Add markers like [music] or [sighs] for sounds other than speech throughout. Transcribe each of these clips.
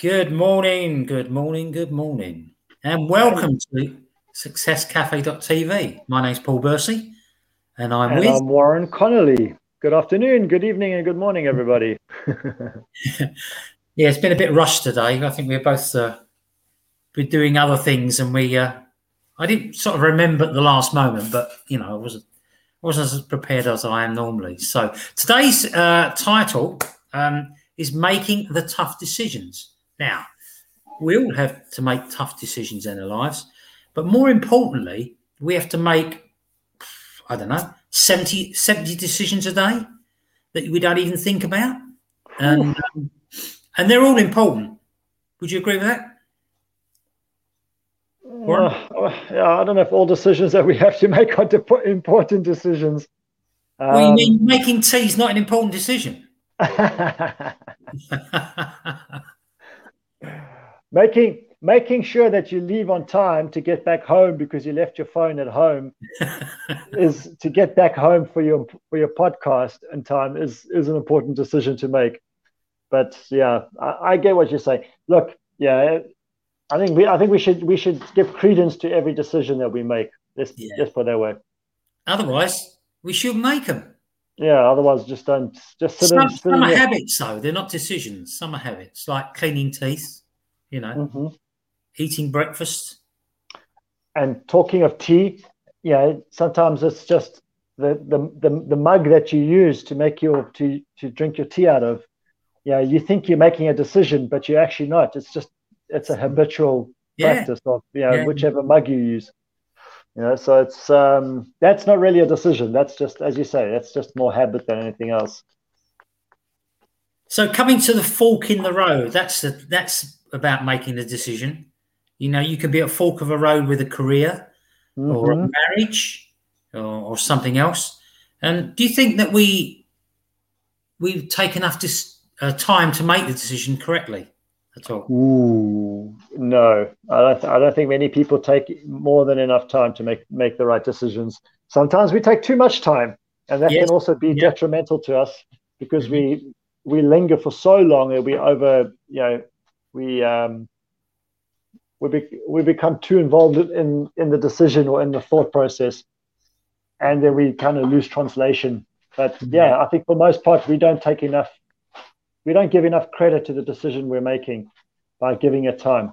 Good morning, good morning, good morning, and welcome to SuccessCafe.tv. My name's Paul Bursey, and I'm and with. I'm Warren Connolly. Good afternoon, good evening, and good morning, everybody. [laughs] yeah, it's been a bit rushed today. I think we're both uh, been doing other things, and we. Uh, I didn't sort of remember at the last moment, but you know, I wasn't wasn't as prepared as I am normally. So today's uh, title um, is making the tough decisions. Now, we all have to make tough decisions in our lives, but more importantly, we have to make, I don't know, 70, 70 decisions a day that we don't even think about. And, um, and they're all important. Would you agree with that? Uh, yeah, I don't know if all decisions that we have to make are important decisions. Um, well, you mean making tea is not an important decision? [laughs] [laughs] [sighs] making making sure that you leave on time to get back home because you left your phone at home [laughs] is to get back home for your for your podcast in time is is an important decision to make. But yeah, I, I get what you're saying. Look, yeah, I think we I think we should we should give credence to every decision that we make. Let's yeah. just put that way. Otherwise, we should make them. Yeah, otherwise just don't just sit some, in, some are habits though. They're not decisions. Some are habits, like cleaning teeth, you know, mm-hmm. eating breakfast. And talking of tea, yeah, sometimes it's just the, the the the mug that you use to make your to to drink your tea out of. Yeah, you think you're making a decision, but you're actually not. It's just it's a habitual yeah. practice of you know, yeah. whichever mug you use. You know, so it's um, that's not really a decision. That's just, as you say, that's just more habit than anything else. So coming to the fork in the road, that's that's about making the decision. You know, you could be at a fork of a road with a career mm-hmm. or a mm-hmm. marriage or, or, something else. And do you think that we we take enough dis, uh, time to make the decision correctly? At all? Ooh, no, I don't. Th- I don't think many people take more than enough time to make make the right decisions. Sometimes we take too much time, and that yes. can also be yeah. detrimental to us because mm-hmm. we we linger for so long that we over, you know, we um, we be, we become too involved in in the decision or in the thought process, and then we kind of lose translation. But mm-hmm. yeah, I think for most part we don't take enough we don't give enough credit to the decision we're making by giving it time.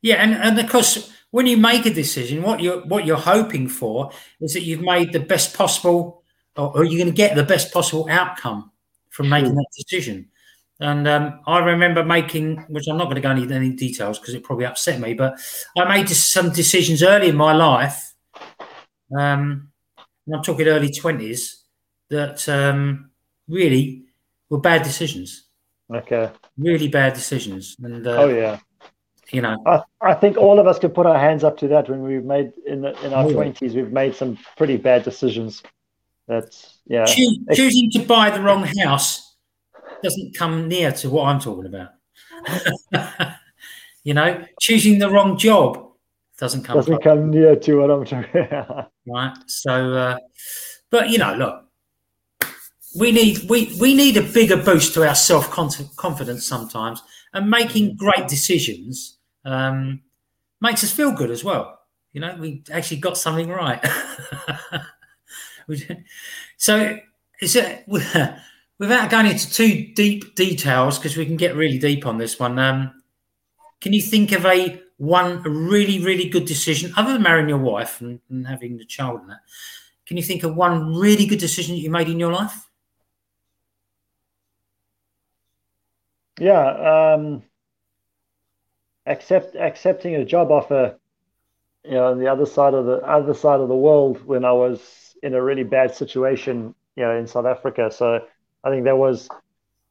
Yeah, and, and of course, when you make a decision, what you're what you're hoping for is that you've made the best possible, or, or you're going to get the best possible outcome from making that decision. And um, I remember making, which I'm not going to go into any details because it probably upset me, but I made some decisions early in my life, um, and I'm talking early twenties, that um, really were bad decisions. Okay. Really bad decisions. And uh, oh yeah. You know, I, I think all of us could put our hands up to that when we've made in the, in our twenties, we've made some pretty bad decisions. That's yeah. Choos, choosing to buy the wrong house doesn't come near to what I'm talking about. [laughs] you know, choosing the wrong job doesn't come doesn't come near to what I'm talking about. Right. So, uh, but you know, look, we need we we need a bigger boost to our self confidence sometimes, and making great decisions um, makes us feel good as well. You know, we actually got something right. [laughs] so, is it [laughs] without going into too deep details because we can get really deep on this one? Um, can you think of a one a really really good decision other than marrying your wife and, and having the child and that? Can you think of one really good decision that you made in your life? Yeah, um, accept accepting a job offer, you know, on the other side of the other side of the world when I was in a really bad situation, you know, in South Africa. So I think there was,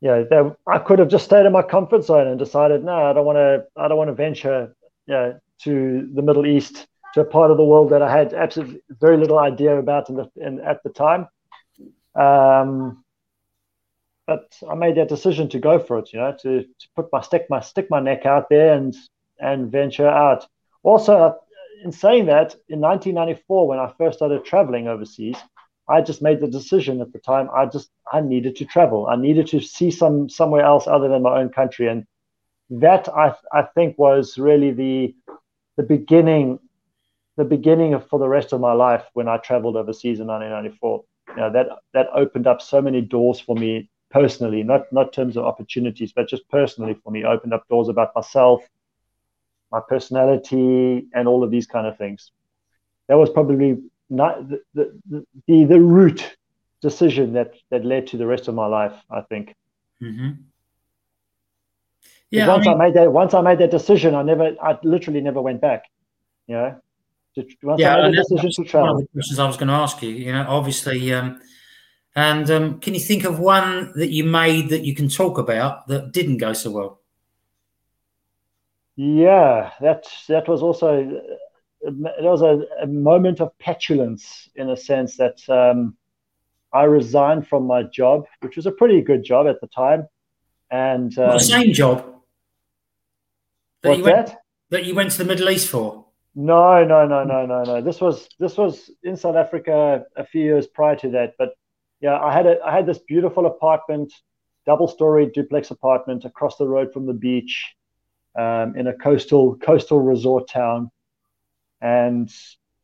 you know, there, I could have just stayed in my comfort zone and decided, no, I don't want to, I don't want to venture, you know, to the Middle East, to a part of the world that I had absolutely very little idea about in the, in, at the time. Um, but I made that decision to go for it, you know, to, to put my stick my stick my neck out there and and venture out. Also, in saying that, in 1994, when I first started traveling overseas, I just made the decision at the time. I just I needed to travel. I needed to see some somewhere else other than my own country, and that I I think was really the the beginning the beginning of for the rest of my life when I traveled overseas in 1994. You know, that that opened up so many doors for me personally, not not terms of opportunities, but just personally for me, opened up doors about myself, my personality, and all of these kind of things. That was probably not the the, the, the root decision that that led to the rest of my life. I think. Mm-hmm. Yeah. Once I, mean, I, made that, once I made that decision, I never, I literally never went back. You know. Once yeah, I made decision to travel. One of the questions I was going to ask you. You know, obviously. Um, and um, can you think of one that you made that you can talk about that didn't go so well? Yeah, that that was also it was a, a moment of petulance in a sense that um, I resigned from my job, which was a pretty good job at the time, and um, the same job. That what's you went, that? That you went to the Middle East for? No, no, no, no, no, no. This was this was in South Africa a few years prior to that, but yeah, I had a I had this beautiful apartment, double story duplex apartment across the road from the beach, um, in a coastal coastal resort town, and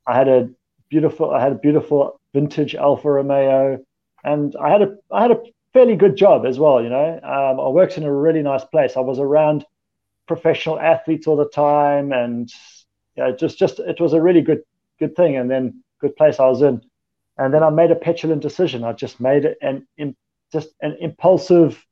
I had a beautiful I had a beautiful vintage Alfa Romeo, and I had a I had a fairly good job as well. You know, um, I worked in a really nice place. I was around professional athletes all the time, and yeah, just just it was a really good good thing, and then good place I was in and then I made a petulant decision. I just made it an just an impulsive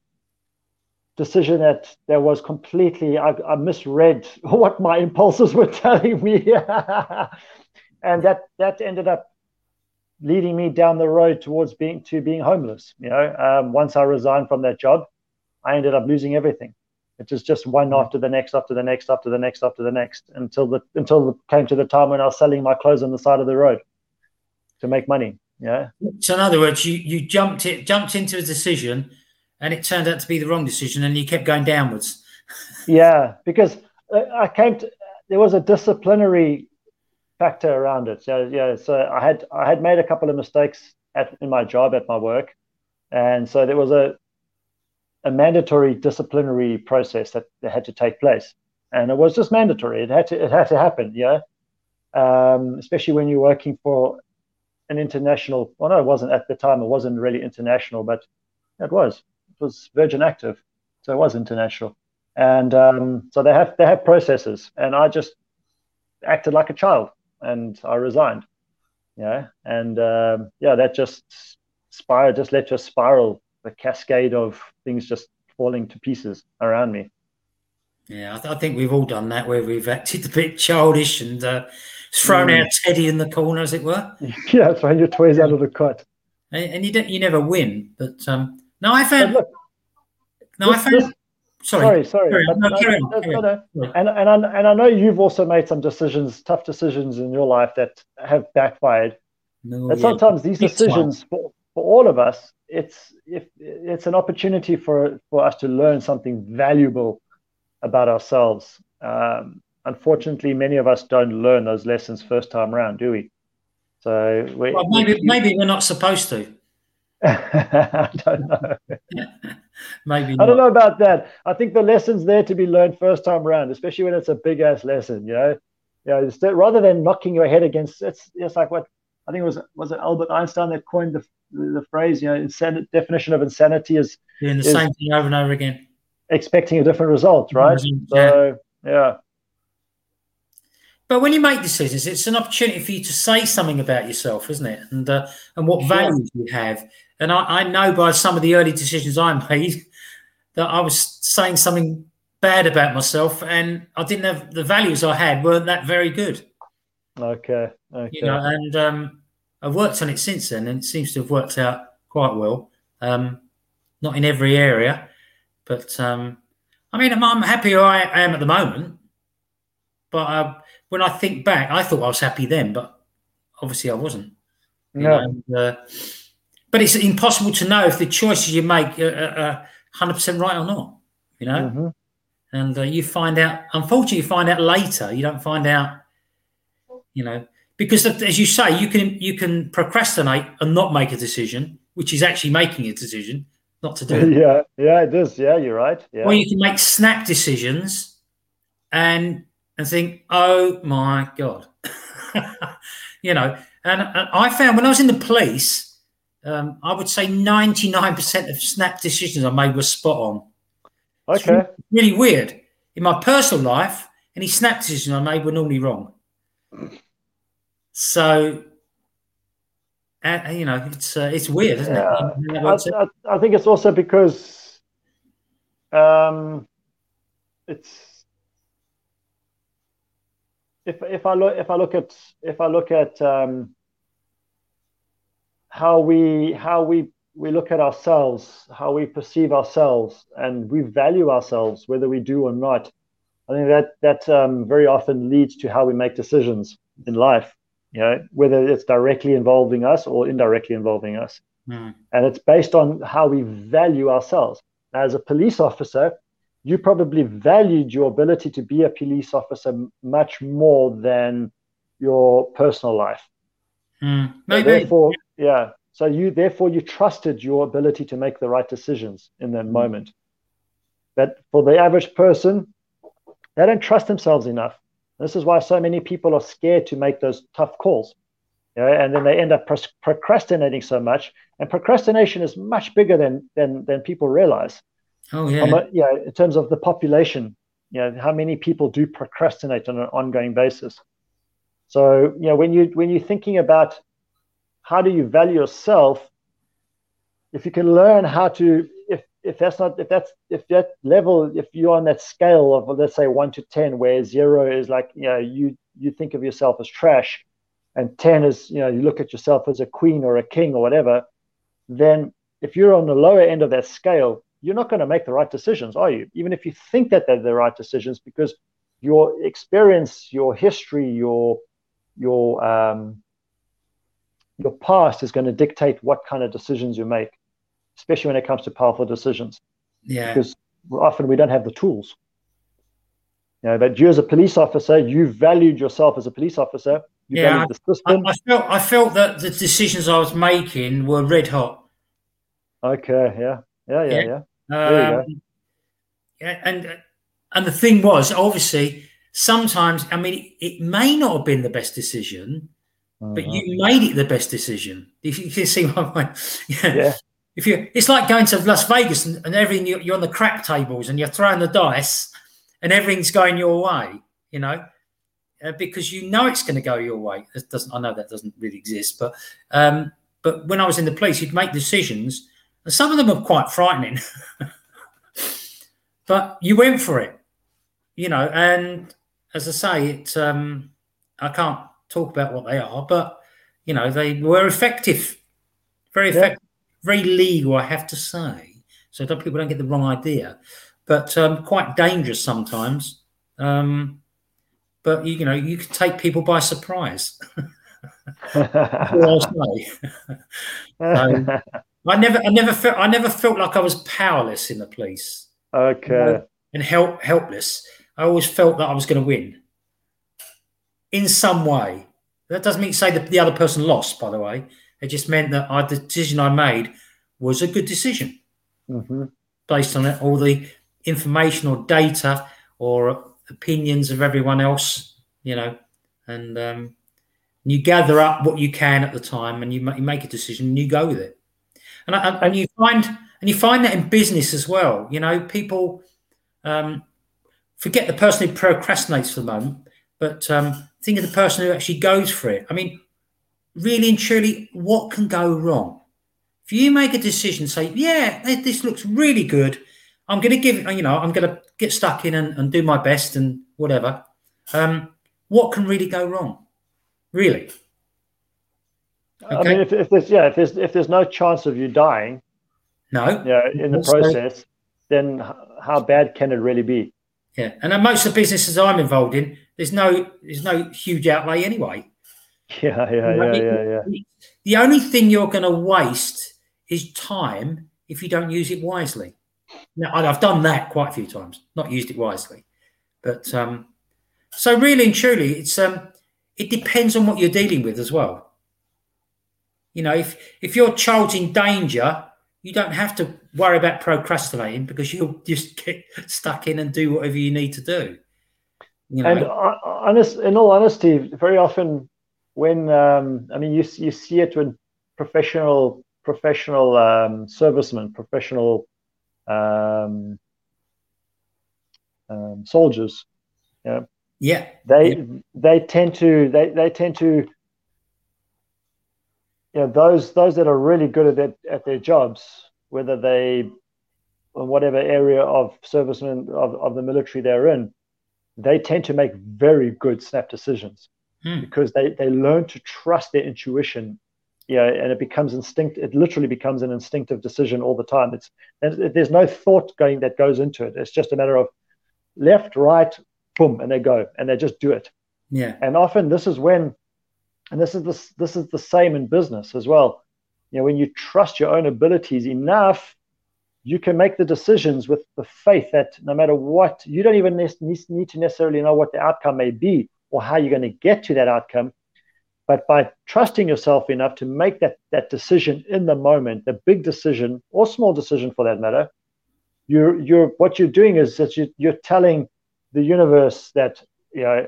decision that there was completely I, I misread [laughs] what my impulses were [laughs] telling me, [laughs] and that that ended up leading me down the road towards being to being homeless. You know, um, once I resigned from that job, I ended up losing everything. It was just one mm. after the next, after the next, after the next, after the next, until the until it came to the time when I was selling my clothes on the side of the road to make money. Yeah. So in other words, you you jumped it jumped into a decision, and it turned out to be the wrong decision, and you kept going downwards. [laughs] yeah, because uh, I came to there was a disciplinary factor around it. So yeah, so I had I had made a couple of mistakes at in my job at my work, and so there was a a mandatory disciplinary process that, that had to take place, and it was just mandatory. It had to it had to happen. Yeah, um, especially when you're working for an international. Well, no, it wasn't at the time. It wasn't really international, but it was. It was Virgin Active, so it was international. And um, so they have they have processes, and I just acted like a child, and I resigned. Yeah, and um, yeah, that just spiral just led to a spiral, a cascade of things just falling to pieces around me. Yeah, I, th- I think we've all done that where we've acted a bit childish and uh, thrown mm. out Teddy in the corner, as it were. [laughs] Yeah, throwing your toys out of the cut. And, and you don't, you never win. But um, no, I found. Look, no, this, I found. This, sorry, sorry, sorry. No, And and I, and I know you've also made some decisions, tough decisions in your life that have backfired. No, and sometimes these decisions for, for all of us, it's if it's an opportunity for for us to learn something valuable about ourselves. Um, unfortunately, many of us don't learn those lessons first time around, do we? So we, well, maybe we, maybe we're not supposed to. [laughs] I don't know. [laughs] maybe not. I don't know about that. I think the lessons there to be learned first time around, especially when it's a big ass lesson. You know, you know, rather than knocking your head against it's it's like what I think it was was it Albert Einstein that coined the the, phrase. You know, insanity definition of insanity is doing the is same thing over and over again, expecting a different result, right? So yeah. But when you make decisions, it's an opportunity for you to say something about yourself, isn't it? And uh, and what values you have. And I, I, know by some of the early decisions I made [laughs] that I was saying something bad about myself, and I didn't have the values I had weren't that very good. Okay. Okay. You know, and um, I've worked on it since then, and it seems to have worked out quite well. Um, not in every area, but um, I mean, I'm, I'm happy I am at the moment. But uh, when I think back, I thought I was happy then, but obviously I wasn't. No. And, uh, but it's impossible to know if the choices you make are hundred percent right or not. You know, mm-hmm. and uh, you find out. Unfortunately, you find out later. You don't find out. You know, because as you say, you can you can procrastinate and not make a decision, which is actually making a decision, not to do it. [laughs] yeah, yeah, it is. Yeah, you're right. Yeah. Or you can make snap decisions and and think, oh my god, [laughs] you know. And, and, I found when I was in the police, um, I would say ninety nine percent of snap decisions I made were spot on. Okay. Really, really weird. In my personal life, any snap decisions I made were normally wrong. So uh, you know, it's uh, it's weird, isn't yeah. it? I, I, I, think it's also because um, it's if if I look if I look at if I look at um, how we how we we look at ourselves, how we perceive ourselves, and we value ourselves, whether we do or not. I think that that um, very often leads to how we make decisions in life you know, whether it's directly involving us or indirectly involving us. Mm. And it's based on how we value ourselves. As a police officer, you probably valued your ability to be a police officer much more than your personal life. Mm. So therefore, yeah. So you therefore you trusted your ability to make the right decisions in that mm. moment. But for the average person, they don't trust themselves enough. This is why so many people are scared to make those tough calls. You know, and then they end up procrastinating so much. And procrastination is much bigger than than than people realize. Oh yeah. Yeah, in terms of the population, you know, how many people do procrastinate on an ongoing basis. So, you know, when you when you're thinking about how do you value yourself, if you can learn how to if that's not if that's if that level if you're on that scale of let's say one to ten where zero is like you know you you think of yourself as trash and 10 is you know you look at yourself as a queen or a king or whatever then if you're on the lower end of that scale you're not going to make the right decisions are you even if you think that they're the right decisions because your experience your history your your um your past is going to dictate what kind of decisions you make especially when it comes to powerful decisions. Yeah. Because often we don't have the tools. You know, but you as a police officer, you valued yourself as a police officer. You yeah, I, I, felt I felt that the decisions I was making were red hot. Okay, yeah, yeah, yeah, yeah. yeah. Um, yeah, and and the thing was, obviously, sometimes I mean, it may not have been the best decision, uh-huh. but you made it the best decision. If you can see [laughs] my point, yeah. yeah if you it's like going to Las Vegas and, and everything you're, you're on the crap tables and you're throwing the dice and everything's going your way, you know, uh, because you know it's going to go your way. It doesn't I know that doesn't really exist, but um, but when I was in the police, you'd make decisions, and some of them are quite frightening. [laughs] but you went for it, you know, and as I say, it um, I can't talk about what they are, but you know, they were effective, very effective. Yeah very legal, I have to say. So don't, people don't get the wrong idea, but um, quite dangerous sometimes. Um, but you, you, know, you can take people by surprise. [laughs] [laughs] um, I never, I never felt, I never felt like I was powerless in the police. Okay. And help, helpless. I always felt that I was going to win in some way. That doesn't mean to say that the other person lost, by the way. It just meant that I, the decision I made was a good decision mm-hmm. based on all the information or data or opinions of everyone else, you know, and um, you gather up what you can at the time and you, you make a decision and you go with it. And, and you find and you find that in business as well. You know, people um, forget the person who procrastinates for the moment, but um, think of the person who actually goes for it. I mean, really and truly, what can go wrong? If you make a decision, say, yeah, this looks really good. I'm going to give, you know, I'm going to get stuck in and, and do my best and whatever. Um, what can really go wrong? Really? Okay. I mean, if, if there's yeah, if there's if there's no chance of you dying, no, yeah, in the process, then how bad can it really be? Yeah, and most of the businesses I'm involved in, there's no there's no huge outlay anyway. [laughs] Yeah, yeah, yeah, yeah, yeah. The only thing you're going to waste is time if you don't use it wisely. Now, I've done that quite a few times, not used it wisely, but um, so really and truly, it's um, it depends on what you're dealing with as well. You know, if if your child's in danger, you don't have to worry about procrastinating because you'll [laughs] just get stuck in and do whatever you need to do. You know? And uh, honest, in all honesty, very often when um, I mean you you see it when professional professional um, servicemen, professional um, um, soldiers, know, yeah, they yeah. they tend to they they tend to you know those those that are really good at their, at their jobs, whether they in whatever area of servicemen of, of the military they're in, they tend to make very good snap decisions hmm. because they they learn to trust their intuition. Yeah and it becomes instinct it literally becomes an instinctive decision all the time. It's there's no thought going that goes into it. It's just a matter of left right boom and they go and they just do it. Yeah. And often this is when and this is this this is the same in business as well. You know when you trust your own abilities enough you can make the decisions with the faith that no matter what you don't even need to necessarily know what the outcome may be or how you're going to get to that outcome. But by trusting yourself enough to make that that decision in the moment the big decision or small decision for that matter you're you're what you're doing is that you, you're telling the universe that you know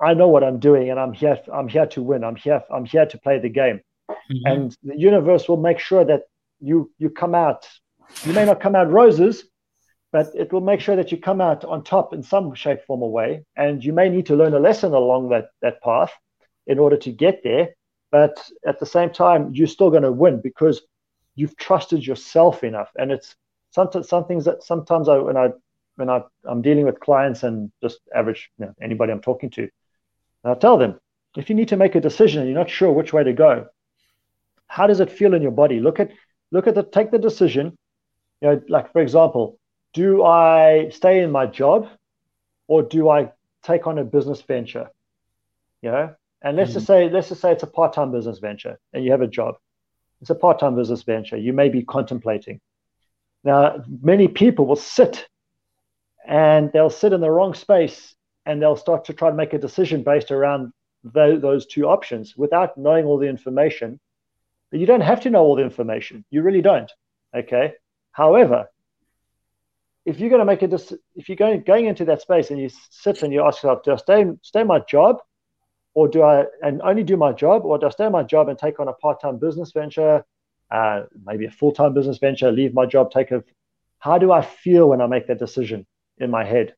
I know what I'm doing and I'm here I'm here to win. I'm here I'm here to play the game. Mm-hmm. and the universe will make sure that you you come out. You may not come out roses but it will make sure that you come out on top in some shape form or way. And you may need to learn a lesson along that that path in order to get there. But at the same time you're still going to win because you've trusted yourself enough. And it's sometimes some things that sometimes I when I when I, I'm dealing with clients and just average you know, anybody I'm talking to, I tell them if you need to make a decision and you're not sure which way to go, how does it feel in your body? Look at look at the take the decision. You know, like for example, do I stay in my job or do I take on a business venture? You know, and let's mm just say let's just say it's a part-time business venture and you have a job. It's a part-time business venture. You may be contemplating. Now, many people will sit and they'll sit in the wrong space and they'll start to try to make a decision based around the, those two options without knowing all the information. But you don't have to know all the information. You really don't. Okay. However, if you're going to make a decision, if you're going going into that space and you sit and you ask yourself, do I stay stay my job, or do I and only do my job, or do I stay my job and take on a part-time business venture, uh, maybe a full-time business venture, leave my job, take a how do I feel when I make that decision? in my head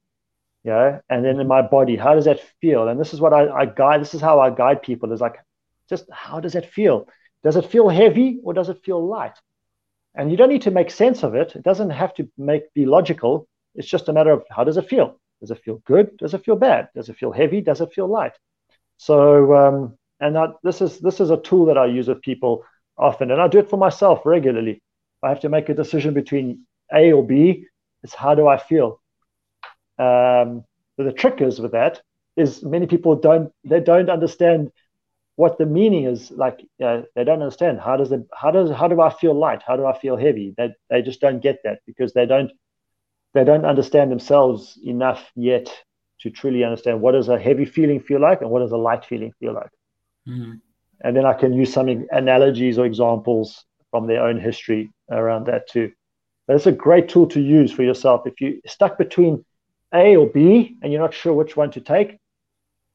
you know? And then in my body how does that feel? And this is what I, I guide this is how i guide people is like just how does it feel? Does it feel heavy or does it feel light? And you don't need to make sense of it. It doesn't have to make be logical. It's just a matter of how does it feel? Does it feel good? Does it feel bad? Does it feel heavy? Does it feel light? So um, and that, this is this is a tool that i use with people often and i do it for myself regularly. I have to make a decision between a or b. It's how do i feel um, the trick is with that is many people don't they don't understand what the meaning is. Like uh, they don't understand how does it how does how do i feel light? How do i feel heavy? They, they just don't get that because they don't they don't understand themselves enough yet to truly understand what does a heavy feeling feel like and what does a light feeling feel like. Mm-hmm. and then i can use some analogies or examples from their own history around that too. But it's a great tool to use for yourself. If you're stuck between a or B, and you're not sure which one to take,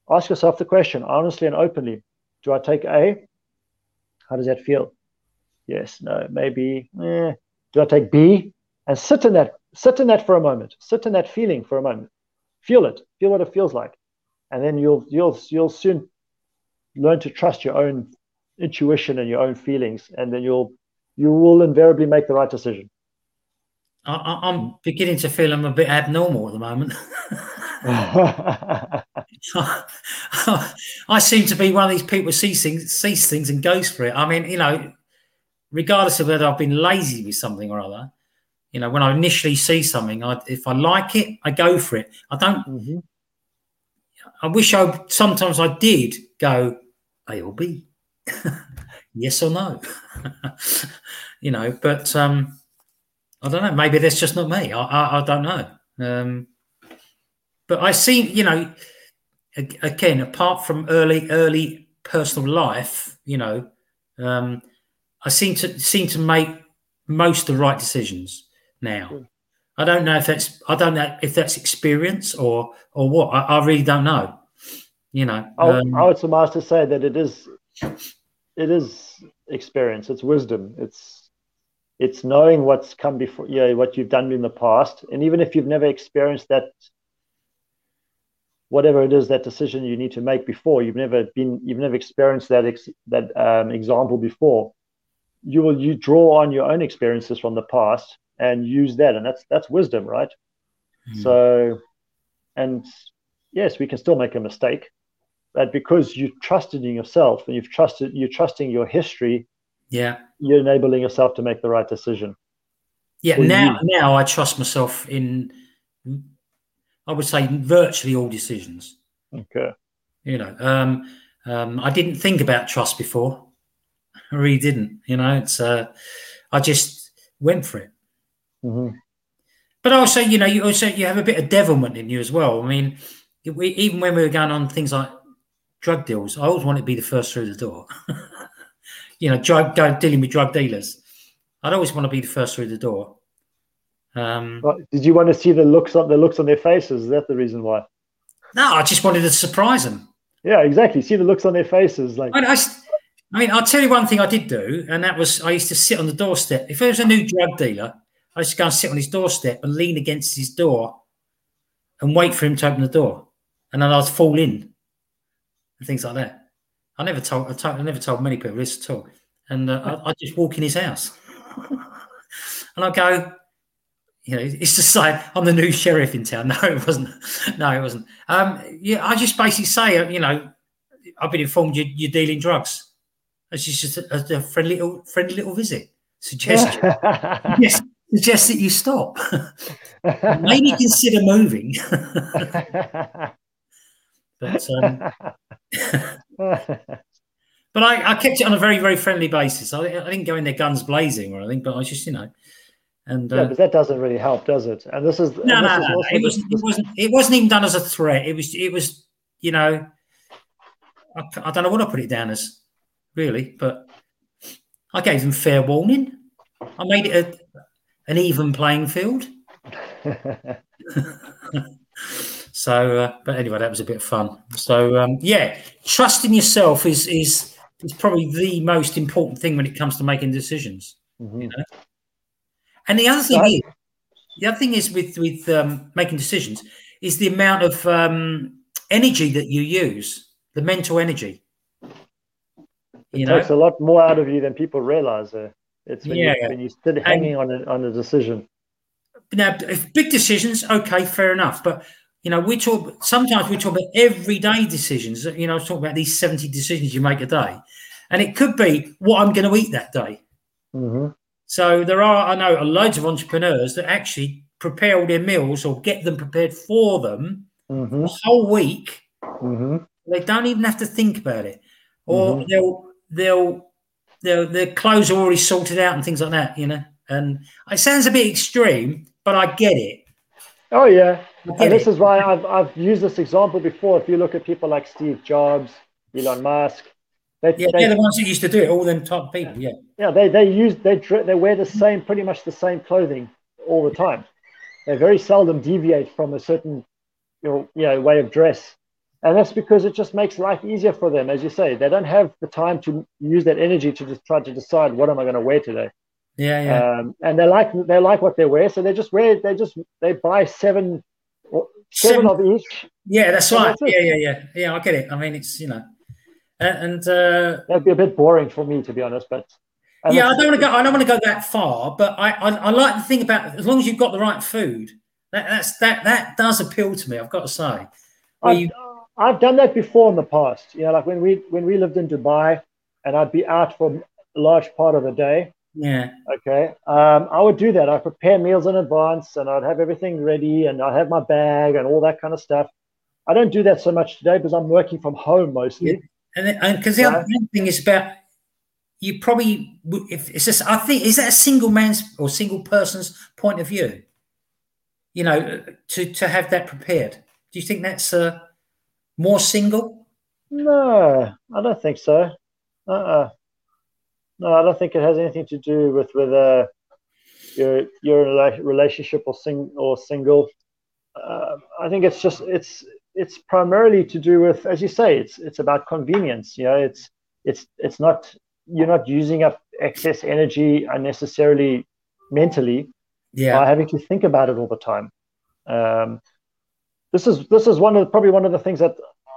ask yourself the question honestly and openly Do I take A? How does that feel? Yes, no, maybe. Eh. Do I take B? And sit in that, sit in that for a moment. Sit in that feeling for a moment. Feel it. Feel what it feels like. And then you'll you'll you'll soon learn to trust your own intuition and your own feelings, and then you'll you will invariably make the right decision. I, am beginning to feel I'm a bit abnormal at the moment. [laughs] I seem to be one of these people who sees things, sees things and goes for it. I mean, you know, regardless of whether I've been lazy with something or other, you know, when I initially see something, I, if I like it, I go for it. I don't. Mm-hmm. I wish I sometimes I did go A or B, yes or no, [laughs] you know, but um, I don't know. Maybe that's just not me. I, I, I don't know. Um, but I see, you know, again, apart from early, early personal life, you know, um, I seem to seem to make most of the right decisions now. I don't know if that's I don't know if that's experience or or what. I, I really don't know. You know, I, would- um, I would surmise to say that it is, it is experience. It's wisdom. It's, it's knowing what's come before. Yeah, what you've done in the past, and even if you've never experienced that, whatever it is that decision you need to make before, you've never been, you've never experienced that ex, that um, example before. You will you draw on your own experiences from the past and use that, and that's that's wisdom, right? hmm. So, and yes, we can still make a mistake, but because you trusted in yourself and you've trusted, you're trusting your history, yeah, you're enabling yourself to make the right decision. yeah. Now, now I trust myself in. I would say virtually all decisions. Okay. You know, um, um, I didn't think about trust before. [laughs] I really didn't. You know, it's uh, I just went for it. hmm But also, you know, you also you have a bit of devilment in you as well. I mean, we, even when we were going on things like drug deals, I always wanted to be the first through the door. [laughs] you know, drug go, dealing with drug dealers, I'd always want to be the first through the door. Um, But did you want to see the looks on the looks on their faces? Is that the reason why? no, I just wanted to surprise them. Yeah, exactly. See the looks on their faces, like I, I, I mean, I'll tell you one thing I did do, and that was I used to sit on the doorstep. If there was a new drug dealer, I used to go and sit on his doorstep and lean against his door and wait for him to open the door. And then I'd fall in and things like that. I never told I, told, I never told many people this at all. And uh, I, I'd just walk in his house. and I'd go, you know, it's just like I'm the new sheriff in town. [laughs] No, it wasn't. No, it wasn't. Um, yeah, I just basically say, uh, you know, I've been informed you, you're dealing drugs. It's just a, a friendly little, friendly little visit. Suggest, [laughs] yes, suggest that you stop. [laughs] Maybe consider moving. But um, [laughs] [laughs] but I, I kept it on a very, very friendly basis. I, I didn't go in there guns blazing or anything, but I just, you know, and uh, yeah, but that doesn't really help, does it? And this is no, no, is no, it wasn't, it wasn't. It wasn't even done as a threat. It was. It was. You know, I, I don't know what I put it down as, really, but I gave them fair warning. I made it a, an even playing field. [laughs] So, uh, but anyway, that was a bit of fun. So, um, yeah, trusting yourself is is is probably the most important thing when it comes to making decisions. Mhm. And the other thing is, the other thing is with with um, making decisions is the amount of um, energy that you use, the mental energy. It You know, takes a lot more out of you than people realize. Uh, it's when, Yeah. you, when you sit hanging on a, on a decision. now if big decisions, okay, fair enough, but you know, we talk sometimes we talk about everyday decisions. You know, talk about these seventy decisions you make a day, and it could be what I'm going to eat that day. hmm So there are, I know, loads of entrepreneurs that actually prepare all their meals or get them prepared for them hmm the whole week. hmm They don't even have to think about it, or Mhm. they'll they'll their their clothes are already sorted out and things like that. You know, and it sounds a bit extreme, but I get it. Oh yeah, and this is why I've I've used this example before. If you look at people like Steve Jobs, Elon Musk, they, Yeah, they they're the ones that used to do it. All them top people. Yeah, yeah they they use they they wear the same pretty much the same clothing all the time. They very seldom deviate from a certain you know, you know way of dress, and that's because it just makes life easier for them. As you say, they don't have the time to use that energy to just try to decide what am I going to wear today. Yeah, yeah. Um, and they like they like what they wear, so they just wear they just they buy seven seven Seven- of each. yeah, that's right. that's. Yeah, yeah, yeah, yeah. I get it. I mean, it's you know, and, uh, That'd be a bit boring for me, to be honest. But yeah, I don't want to go. I don't want to go that far, but I, I, I like to think about as long as you've got the right food. That, that's that that does appeal to me. I've got to say. I've, you- I've done that before in the past. You know, like when we when we lived in Dubai, and I'd be out for a large part of the day. Yeah, Okay, um, I would do that. I prepare meals in advance, and I'd have everything ready, and I'd have my bag and all that kind of stuff. I don't do that so much today because I'm working from home mostly. and and because the Yeah. other thing is about you probably would- if it's just I think is that a single man's or single person's point of view. You know, to to have that prepared. Do you think that's uh, more single? No, I don't think so. Uh-uh. No, I don't think it has anything to do with whether you're you're in a relationship or sing or single. Uh, I think it's just it's it's primarily to do with, as you say, it's it's about convenience. You know, it's it's it's not you're not using up excess energy unnecessarily mentally yeah. by having to think about it all the time. Um, this is this is one of probably one of the things that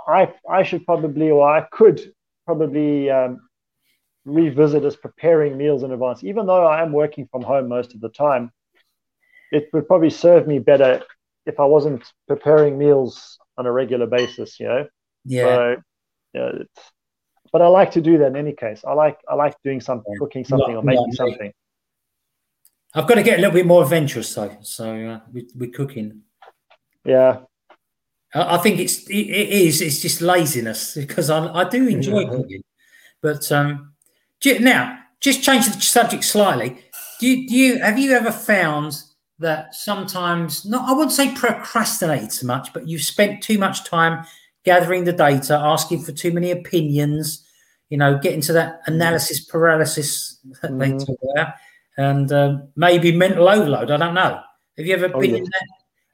I I should probably or I could probably um, revisit as preparing meals in advance. Even though I am working from home most of the time, it would probably serve me better if I wasn't preparing meals on a regular basis. You know. Yeah. So, yeah, but I like to do that in any case. I like I like doing something, cooking something, or making something. I've got to get a little bit more adventurous though. So uh, with, with cooking. Yeah. I, I think it's it, it is it's just laziness because I, I do enjoy mm-hmm. cooking, but um, now just change the subject slightly. Do you, do you have you ever found that sometimes not I wouldn't say procrastinated so much, but you've spent too much time gathering the data, asking for too many opinions, you know, getting to that analysis paralysis that mm. they talk about, and um, maybe mental overload. I don't know. Have you ever oh, been in that?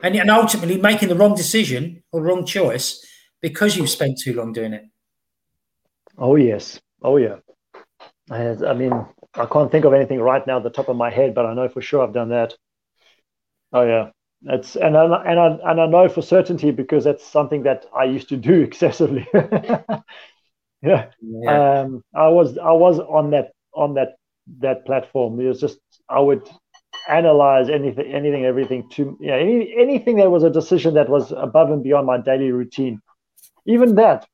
And, and ultimately making the wrong decision or wrong choice because you've spent too long doing it. Oh yes. Oh yeah. I, I mean, I can't think of anything right now at the top of my head, but I know for sure I've done that. Oh yeah. It's and I, and I and I know for certainty because that's something that I used to do [laughs] excessively. [laughs] yeah. yeah. Um, I was I was on that on that that platform. It was just I would analyze anything anything everything to you know, any, anything that was a decision that was above and beyond my daily routine. Even that,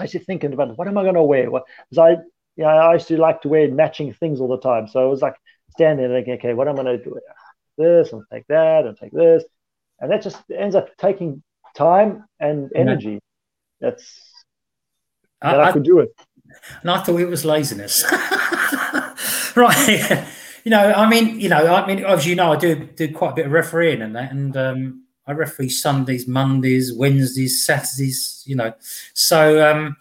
I to thinking about what am I going to wear? What because I yeah I used to like to wear matching things all the time. So it was like standing there thinking, okay, what am I going to do? this and take that and take this. And that just ends up taking time and energy. That's that I, I could do it. And I thought it was laziness. [laughs] right. [laughs] you know, I mean, you know, I mean, as you know, I do do quite a bit of refereeing and that, and um, I referee Sundays, Mondays, Wednesdays, Saturdays. You know, so um,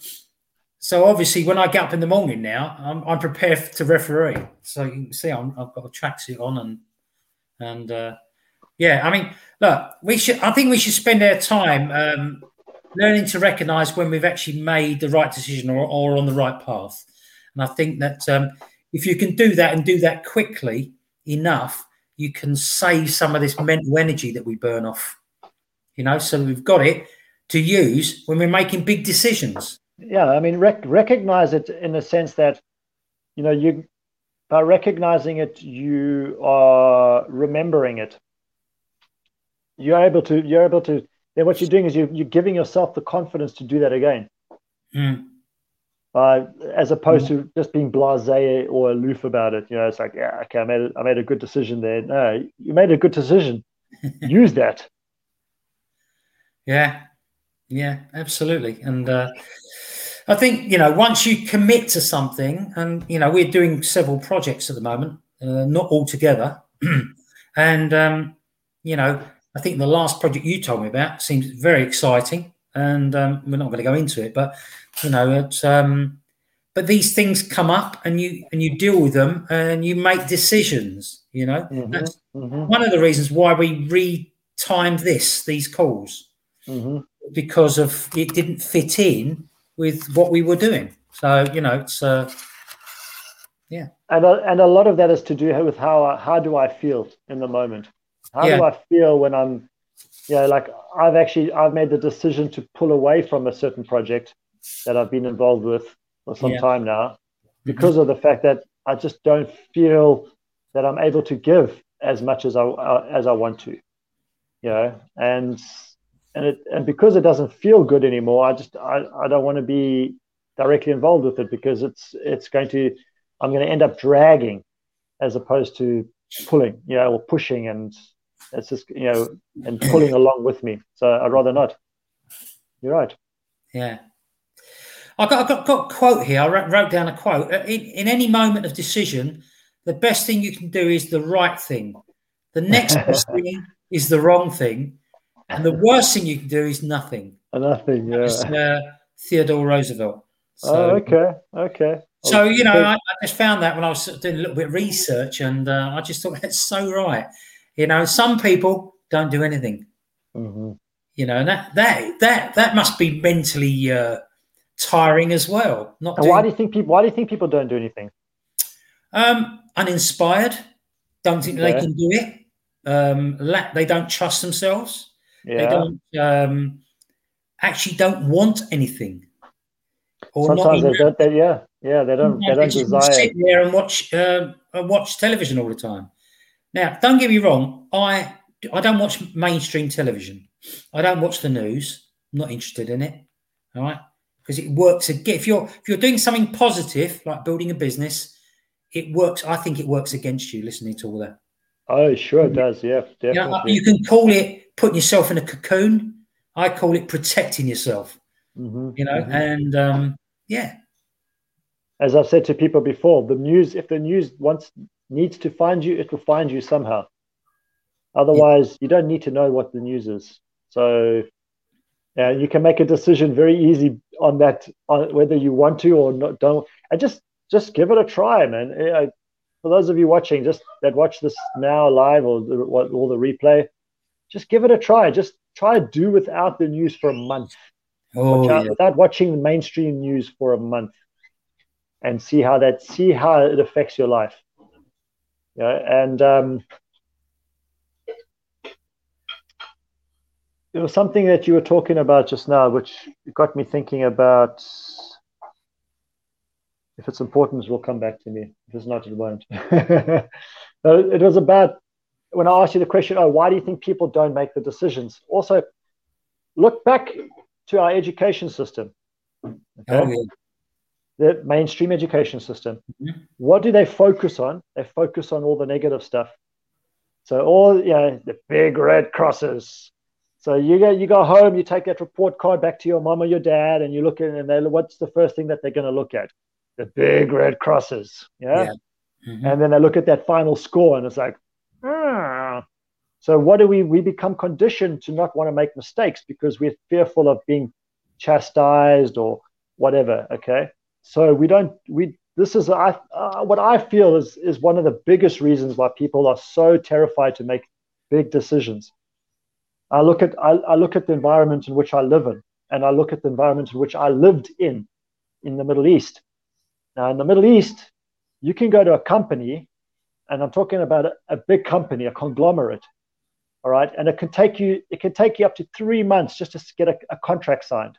so obviously when I get up in the morning now, I'm, I'm prepared to referee. So you can see i have got a tracksuit on and and uh, yeah, I mean, look, we should. I think we should spend our time um, learning to recognise when we've actually made the right decision or, or on the right path. And I think that um, if you can do that and do that quickly enough, you can save some of this mental energy that we burn off. You know, so we've got it to use when we're making big decisions. Yeah, I mean, rec- recognize it in the sense that you know you by recognizing it, you are remembering it. You're able to, you're able to, then what you're doing is you, you're giving yourself the confidence to do that again. Mm. Uh, as opposed mm. to just being blasé or aloof about it. You know, it's like, yeah, okay, I made, it, I made a good decision there. No, you made a good decision. [laughs] Use that. Yeah, yeah, absolutely. And, uh, I think you know once you commit to something, and you know we're doing several projects at the moment, uh, not all together, [clears throat] and um, you know I think the last project you told me about seems very exciting, and um, we're not going to go into it, but you know it's. Um, but these things come up, and you and you deal with them, and you make decisions. You know, mm-hmm, that's mm-hmm. one of the reasons why we re-timed this these calls mm-hmm. because of it didn't fit in with what we were doing. So you know, it's uh, yeah. And a, and a lot of that is to do with how how do I feel in the moment? How yeah. do I feel when I'm, yeah, you know, like I've actually I've made the decision to pull away from a certain project that I've been involved with for some yeah. time now, mm-hmm. because mm-hmm. of the fact that I just don't feel that I'm able to give as much as I uh, as I want to, you know, and and it and because it doesn't feel good anymore i just i, I don't want to be directly involved with it because it's it's going to i'm going to end up dragging as opposed to pulling you know or pushing and it's just you know and pulling along with me so i'd rather not you're right yeah I got, I got, got a quote here. I wrote, wrote down a quote. Uh, in, in any moment of decision, the best thing you can do is the right thing. The next [laughs] best thing is the wrong thing. And the worst thing you can do is nothing. [laughs] Nothing, yeah. uh, Theodore Roosevelt. So, oh, okay, okay. So you know, I, I, just found that when I was doing a little bit of research, and uh, I just thought that's so right. You know, some people don't do anything. Mm-hmm. You know, and that that that that must be mentally uh, tiring as well. Not and why do you think people? Why do you think people don't do anything? Um, uninspired. Don't think they can do it. Um, lack, they don't trust themselves. Yeah. They don't um, actually don't want anything. Or Sometimes they don't. They, yeah, yeah, they don't. They don't desire. Sit there and watch uh, watch television all the time. Now, don't get me wrong. I I don't watch mainstream television. I don't watch the news. I'm not interested in it. All right, because it works again. If you're if you're doing something positive like building a business, it works. I think it works against you listening to all that. Oh, sure it does. Yeah, definitely. You, know, you can call it putting yourself in a cocoon. I call it protecting yourself. Mm-hmm, you know, mm-hmm. and um, yeah. As I've said to people before, the news, if the news wants needs to find you, it will find you somehow. Otherwise, yeah. you don't need to know what the news is. So, yeah, you can make a decision very easy on that, on whether you want to or not. Don't, and just just give it a try, man. For those of you watching, just that watch this now live or the, or the replay, just give it a try. Just try to do without the news for a month. Oh, yeah. without watching the mainstream news for a month, and see how that see how it affects your life. Yeah, and um, there was something that you were talking about just now, which got me thinking about. If it's important, it will come back to me. If it's not, it won't. [laughs] it was about when I asked you the question, oh, why do you think people don't make the decisions? Also, look back to our education system. Okay? Oh, yeah. The mainstream education system. Mm-hmm. What do they focus on? They focus on all the negative stuff. So all you know, the big red crosses. So you go you go home, you take that report card back to your mom or your dad, and you look at it, and they what's the first thing that they're going to look at? The big red crosses. Yeah. yeah. Mm-hmm. And then I look at that final score, and it's like, ah, so what do we we become conditioned to not want to make mistakes because we're fearful of being chastised or whatever. Okay, so we don't we this is I uh, what I feel is is one of the biggest reasons why people are so terrified to make big decisions. I look at I, I look at the environment in which I live in, and I look at the environment in which I lived in in the Middle East. Now in the Middle East, you can go to a company, and I'm talking about a, a big company, a conglomerate, all right? And it can take you it can take you up to three months just to get a, a contract signed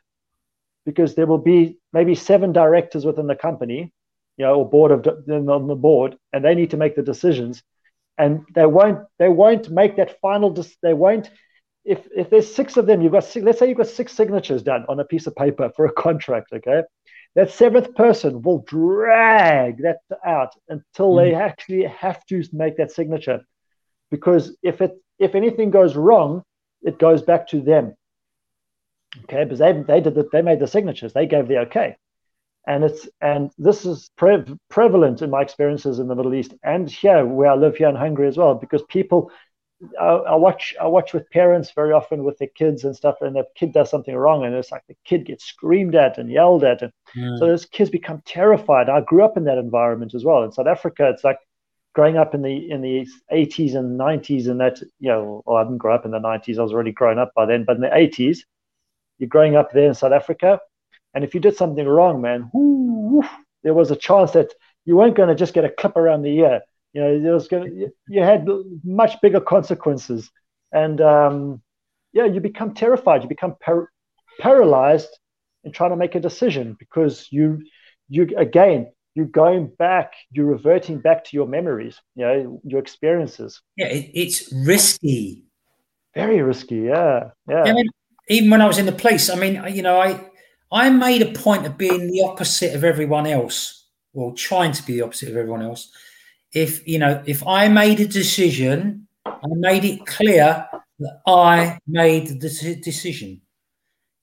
because there will be maybe seven directors within the company you know or board of on the board and they need to make the decisions. And they won't they won't make that final they won't if if there's six of them you've got six, let's say you've got six signatures done on a piece of paper for a contract okay that seventh person will drag that out until mm. they actually have to make that signature because if it if anything goes wrong, it goes back to them. Okay, because they they did the, they made the signatures, they gave the okay, and it's and this is pre- prevalent in my experiences in the Middle East and here where I live here in Hungary as well, because people. I, I watch I watch with parents very often with their kids and stuff, and the kid does something wrong, and it's like the kid gets screamed at and yelled at, and mm. so those kids become terrified. I grew up in that environment as well. In South Africa, it's like growing up in the in the 80s and 90s and that you know well, I didn't grow up in the 90s I was already grown up by then but in the 80s you're growing up there in South Africa and if you did something wrong man whoo, there was a chance that you weren't going to just get a clip around the ear you know there was going to, you had much bigger consequences and um, yeah you become terrified you become par- paralyzed in trying to make a decision because you you again you're going back, you're reverting back to your memories, you know, your experiences. Yeah, it, it's risky. Very risky, yeah. Yeah. I mean, even when I was in the police, I mean, you know, I I made a point of being the opposite of everyone else, well, trying to be the opposite of everyone else. If you know, if I made a decision, I made it clear that I made the decision.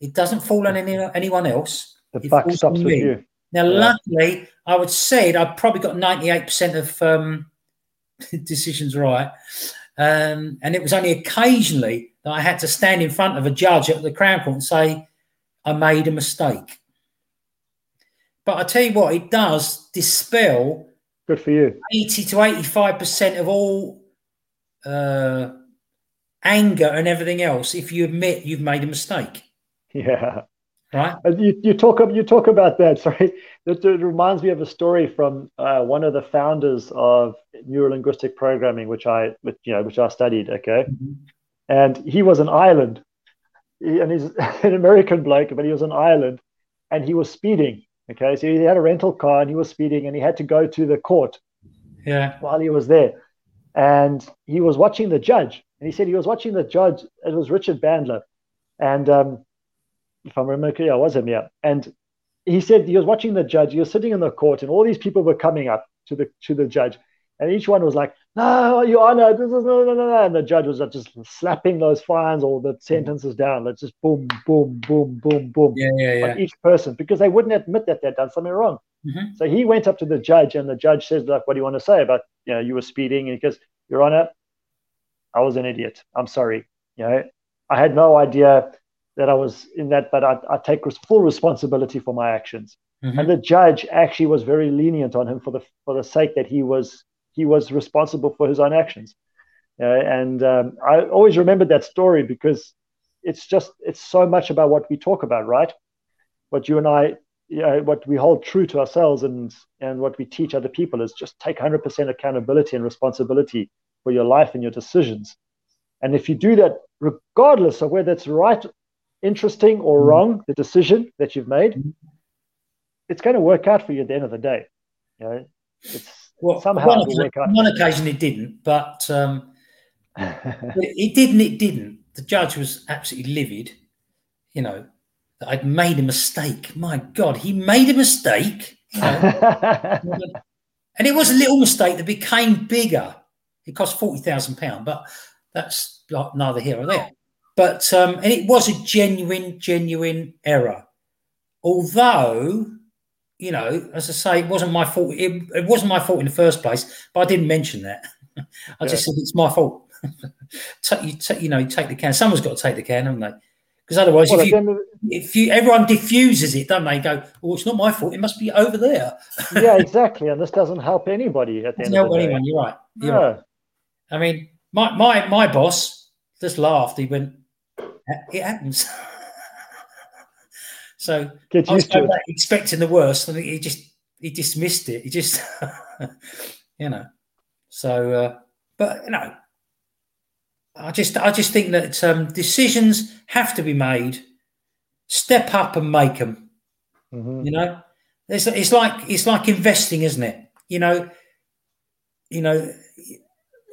It doesn't fall on any, anyone else. The buck stops with you. Now, yeah. luckily, I would say I probably got 98% of um, [laughs] decisions right. Um, and it was only occasionally that I had to stand in front of a judge at the Crown Court and say, I made a mistake. but I tell you what, it does dispel Good for you. 80 to 85% of all uh, anger and everything else if you admit you've made a mistake. Yeah. Right. You, you talk you talk about that. [laughs] Sorry, it, it reminds me of a story from uh, one of the founders of neurolinguistic programming, which I, which, you know, which I studied. Okay, mm-hmm. and he was in Ireland, he, and he's [laughs] an American bloke, but he was in Ireland, and he was speeding. Okay, so he had a rental car and he was speeding, and he had to go to the court. Yeah. While he was there, and he was watching the judge, and he said he was watching the judge. It was Richard Bandler, and um, if I remember correctly, I was him, yeah. And he said he was watching the judge. He was sitting in the court, and all these people were coming up to the to the judge, and each one was like, "No, Your Honor, this is no, no, no, no." And the judge was just slapping those fines or the sentences down. Let's just boom, boom, boom, boom, boom yeah, yeah, yeah. on each person because they wouldn't admit that they'd done something wrong. Mm-hmm. So he went up to the judge, and the judge says, "Like, what do you want to say about you know you were speeding?" And he goes, "Your Honor, I was an idiot. I'm sorry. You know, I had no idea." that I was in that, but I, I take full responsibility for my actions. Mm-hmm. And the judge actually was very lenient on him for the for the sake that he was he was responsible for his own actions. Uh, and um, I always remembered that story because it's just it's so much about what we talk about, right? What you and I, you know, what we hold true to ourselves and and what we teach other people is just take 100% accountability and responsibility for your life and your decisions. And if you do that, regardless of whether it's right interesting or mm-hmm. wrong, the decision that you've made, mm-hmm. it's going to work out for you at the end of the day. You know, it's well, somehow one, out. one occasion it didn't, but um, [laughs] it didn't. It didn't. The judge was absolutely livid. You know, that I'd made a mistake. My God, he made a mistake. You know? [laughs] and it was a little mistake that became bigger. It cost forty thousand pound, but that's neither here or there. But um, and it was a genuine, genuine error. Although, you know, as I say, it wasn't my fault. It, it wasn't my fault in the first place, but I didn't mention that. [laughs] I yeah. just said it's my fault. [laughs] take, you, t- you know, you take the can. Someone's got to take the can, haven't they? Because otherwise, well, if, you, if you everyone diffuses it, don't they? Go, oh, it's not my fault. It must be over there. [laughs] yeah, exactly. And this doesn't help anybody at the end of the anyone. You're right. You're yeah. right. I mean, my my my boss just laughed. He went, it happens. So Get I was expecting the worst, and he just he dismissed it. He just, [laughs] you know. So, uh, but you know, I just I just think that um, decisions have to be made. Step up and make them. Mm-hmm. You know, it's it's like it's like investing, isn't it? You know, you know,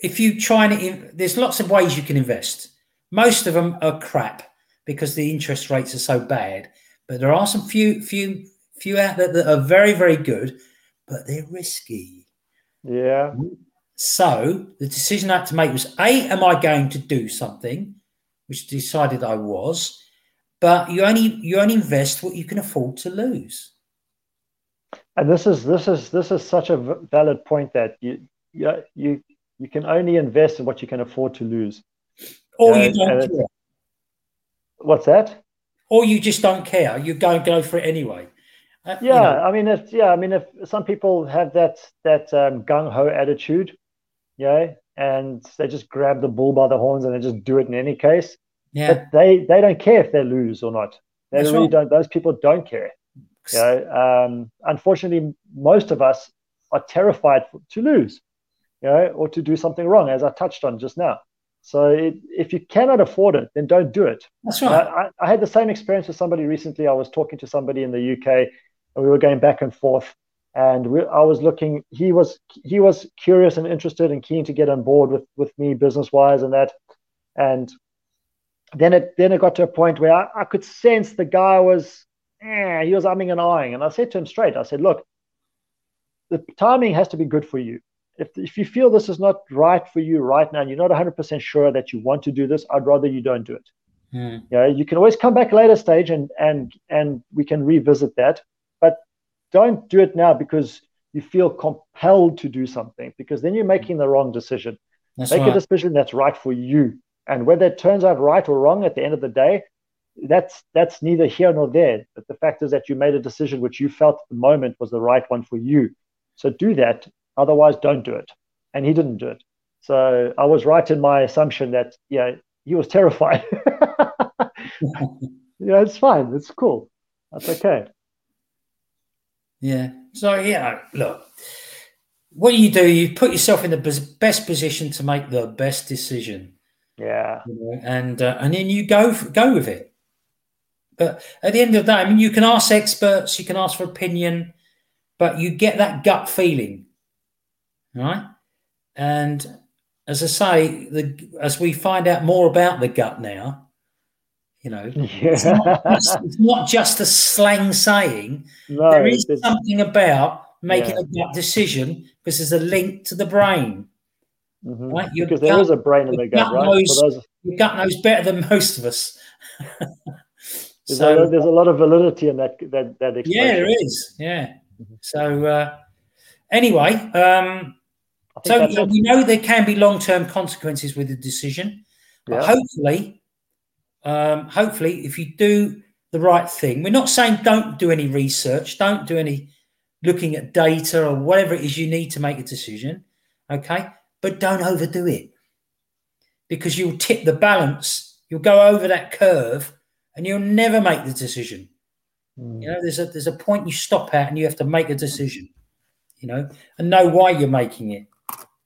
if you try and there's lots of ways you can invest. Most of them are crap because the interest rates are so bad. But there are some few, few, few out there that are very, very good, but they're risky. Yeah. So the decision I had to make was: A, am I going to do something? Which decided I was. But you only you only invest what you can afford to lose. And this is this is this is such a valid point that you you you, you can only invest in what you can afford to lose. Or you don't. What's that? Or you just don't care. You go and go for it anyway. Uh, yeah, you know. I mean, if yeah, I mean, if some people have that that um, gung ho attitude, yeah, and they just grab the bull by the horns and they just do it in any case. Yeah, but they they don't care if they lose or not. They That's really right. don't. Those people don't care. You know, um, unfortunately, most of us are terrified to lose, you know, or to do something wrong, as I touched on just now. So it, if you cannot afford it, then don't do it. That's right. I, I, had the same experience with somebody recently. I was talking to somebody in the UK, and we were going back and forth. And we, I was looking. He was he was curious and interested and keen to get on board with with me business wise and that. And then it then it got to a point where I, I could sense the guy was eh, he was umming and ahhing. And I said to him straight, I said, look, the timing has to be good for you if, if you feel this is not right for you right now and you're not 100% sure that you want to do this i'd rather you don't do it mm. you, know, you can always come back later stage and and and we can revisit that but don't do it now because you feel compelled to do something because then you're making the wrong decision that's make right. a decision that's right for you and whether it turns out right or wrong at the end of the day that's that's neither here nor there. But the fact is that you made a decision which you felt at the moment was the right one for you. So do that. Otherwise, don't do it. And he didn't do it. So I was right in my assumption that yeah, he was terrified. [laughs] yeah, it's fine. It's cool. That's okay. Yeah. So yeah, look, what you do? You put yourself in the best position to make the best decision. Yeah. You know, and uh, and then you go go with it. But at the end of the day, I mean, you can ask experts, you can ask for opinion, but you get that gut feeling, right? And as I say, the as we find out more about the gut now, you know, [laughs] yeah. it's, not just, it's, not just, a slang saying. No, there is something about making yeah. a gut decision because there's a link to the brain. Mm-hmm. Right? Your because gut, there is a brain in the gut, gut right? Knows, those... Your gut knows better than most of us. [laughs] there's, so, a, there's a lot of validity in that that that expression. Yeah, there is. Yeah. Mm-hmm. So uh, anyway, um, so we know there can be long-term consequences with a decision, but yeah. hopefully, um, hopefully, if you do the right thing, we're not saying don't do any research, don't do any looking at data or whatever it is you need to make a decision. Okay. But don't overdo it because you'll tip the balance. You'll go over that curve and you'll never make the decision. Mm. You know, there's a there's a point you stop at and you have to make a decision, you know, and know why you're making it.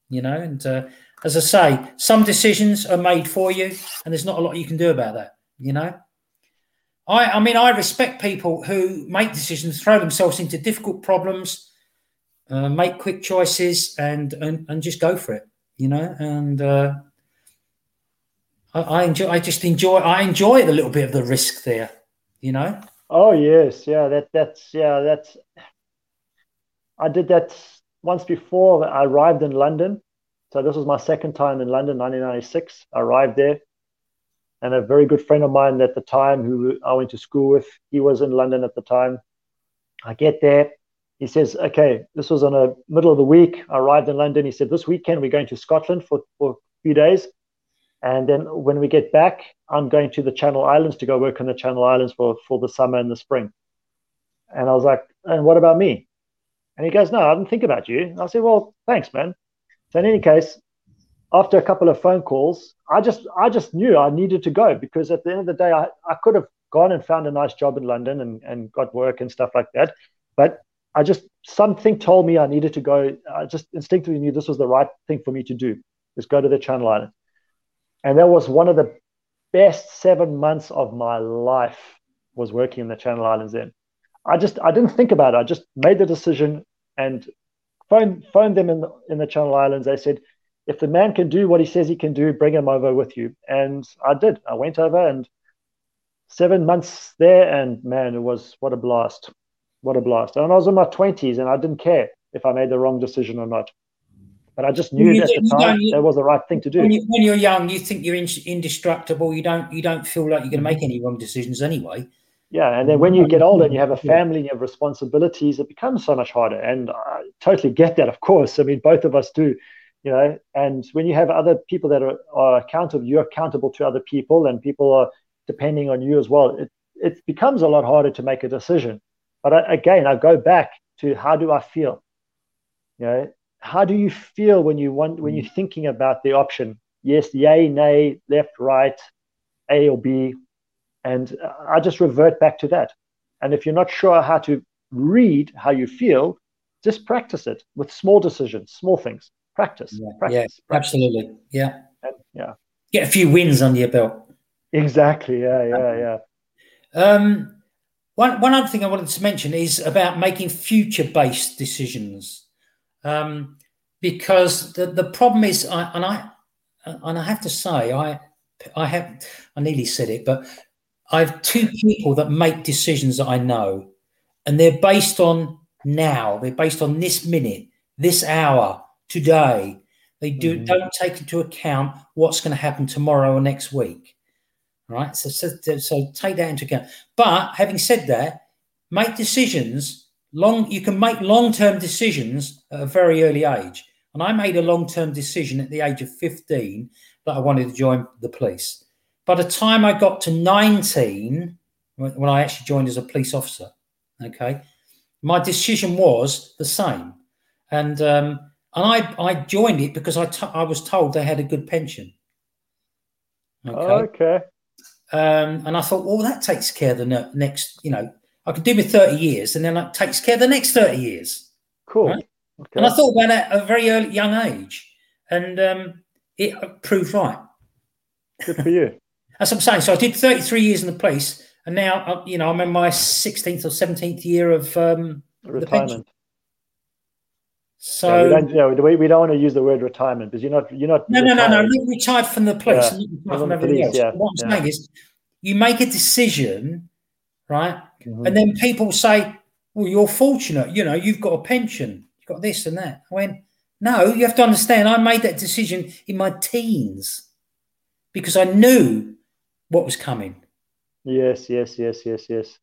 You know, and uh, as I say, some decisions are made for you, and there's not a lot you can do about that. You know, I, I mean, I respect people who make decisions, throw themselves into difficult problems, uh, make quick choices, and, and and just go for it. You know, and uh, I, I enjoy. I just enjoy. I enjoy a little bit of the risk there. You know. Oh yes, yeah. That that's yeah. That's. I did that once before. I arrived in London, so this was my second time in London, 1996. I arrived there and a very good friend of mine at the time who I went to school with, he was in London at the time. I get there. He says, okay, this was on a middle of the week. I arrived in London. He said, this weekend we're going to Scotland for, for a few days. And then when we get back, I'm going to the Channel Islands to go work on the Channel Islands for, for the summer and the spring. And I was like, and what about me? And he goes, no, I didn't think about you. And I said, well, thanks, man. So in any case, after a couple of phone calls, I just I just knew I needed to go because at the end of the day, I, I could have gone and found a nice job in London and, and got work and stuff like that. But I just something told me I needed to go. I just instinctively knew this was the right thing for me to do, is go to the Channel Islands. And that was one of the best seven months of my life was working in the Channel Islands then. I just I didn't think about it. I just made the decision and phoned phoned them in the, in the Channel Islands. They said, if the man can do what he says he can do, bring him over with you. And I did. I went over and seven months there, and man, it was what a blast. What a blast. And I was in my 20s and I didn't care if I made the wrong decision or not. But I just knew you, at the time you, that was the right thing to do. When, you, are young, you think you're indestructible. You don't. You don't feel like you're going to make any wrong decisions anyway. Yeah, and then when you get older and you have a family and you have responsibilities, it becomes so much harder. And I totally get that, of course. I mean, both of us do you know and when you have other people that are, are accountable you're accountable to other people and people are depending on you as well it, it becomes a lot harder to make a decision. But I, again i go back to how do i feel? You know how do you feel when you want when you're mm. thinking about the option? Yes yay nay left right a or b and i just revert back to that and if you're not sure how to read how you feel just practice it with small decisions small things practice. Yeah, practice, yeah practice. absolutely. Yeah. And, yeah. Get a few wins under your belt. Exactly. Yeah, yeah, yeah. Um, one, one other thing I wanted to mention is about making future based decisions. Um, because the, the problem is, I, and I and I have to say, I I have I nearly said it, but I have two people that make decisions that I know, and they're based on now. They're based on this minute, this hour, today. They do mm-hmm. don't take into account what's going to happen tomorrow or next week. Right. So, so, so take that into account. But having said that, make decisions long you can make long-term decisions at a very early age. And I made a long-term decision at the age of 15 that I wanted to join the police. By the time I got to 19, when, I actually joined as a police officer, okay, my decision was the same. And um, and I, I joined it because I, t- I was told they had a good pension. Okay. okay. Um, and I thought, well, that takes care of the ne- next, you know, I could do with 30 years and then that takes care of the next 30 years. Cool. Right? Okay. And I thought about it at a very early young age. And um, it proved right. Good for you. [laughs] That's what I'm saying. So I did 33 years in the police. And now, uh, you know, I'm in my 16th or 17th year of um, retirement. So yeah, we, don't, we, we don't want to use the word retirement because you're not you're not. No, no, no, no. Retired from the police. Yeah. From police, else. Yeah. What I'm yeah. saying is, you make a decision, right? Mm-hmm. And then people say, "Well, you're fortunate. You know, you've got a pension. You've got this and that." I went, "No, you have to understand. I made that decision in my teens because I knew what was coming." Yes, yes, yes, yes, yes.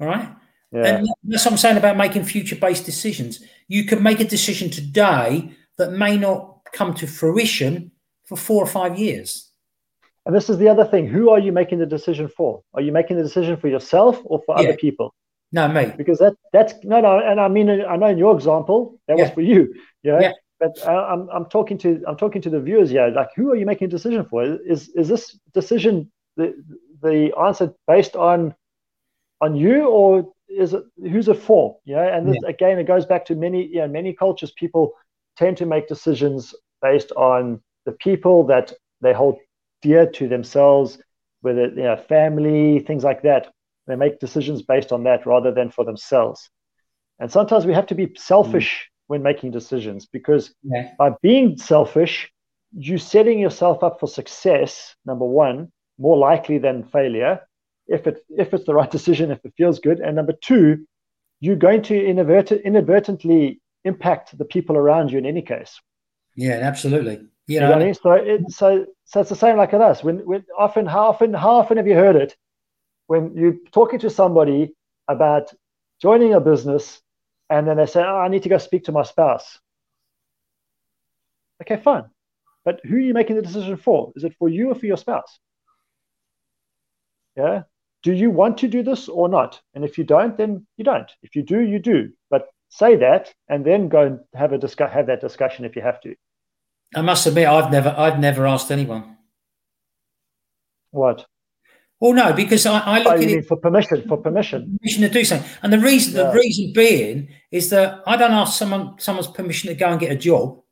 All right. Yeah. And that's what I'm saying about making future based decisions. You can make a decision today that may not come to fruition for four or five years. And this is the other thing. Who are you making the decision for? Are you making the decision for yourself or for yeah. other people? No, me. Because that that's no, no. And I mean, I know in your example that yeah. was for you. Yeah. yeah. But uh, I'm I'm talking to I'm talking to the viewers here. Like, who are you making a decision for? Is is this decision the the answer based on on you or is it who's it for? Know, and this, yeah. again, it goes back to many, you know, many cultures. People tend to make decisions based on the people that they hold dear to themselves, whether you know, family, things like that. They make decisions based on that rather than for themselves. And sometimes we have to be selfish mm. when making decisions because yeah. by being selfish, you're setting yourself up for success. Number one, more likely than failure if it if it's the right decision, if it feels good, and number two, you're going to inadvert- inadvertently impact the people around you in any case. Yeah, absolutely. You know, you know I mean? so it, so so it's the same like with us. When when often how often how often have you heard it when you're talking to somebody about joining a business and then they say, oh, I need to go speak to my spouse. Okay, fine. But who are you making the decision for? Is it for you or for your spouse? Yeah do you want to do this or not? And if you don't, then you don't. If you do, you do. But say that and then go and have a discuss have that discussion if you have to. I must admit, I've never I've never asked anyone. What? Well, no, because I, I look oh, at it for permission, for permission, permission to do something. And the reason yeah. the reason being is that I don't ask someone someone's permission to go and get a job.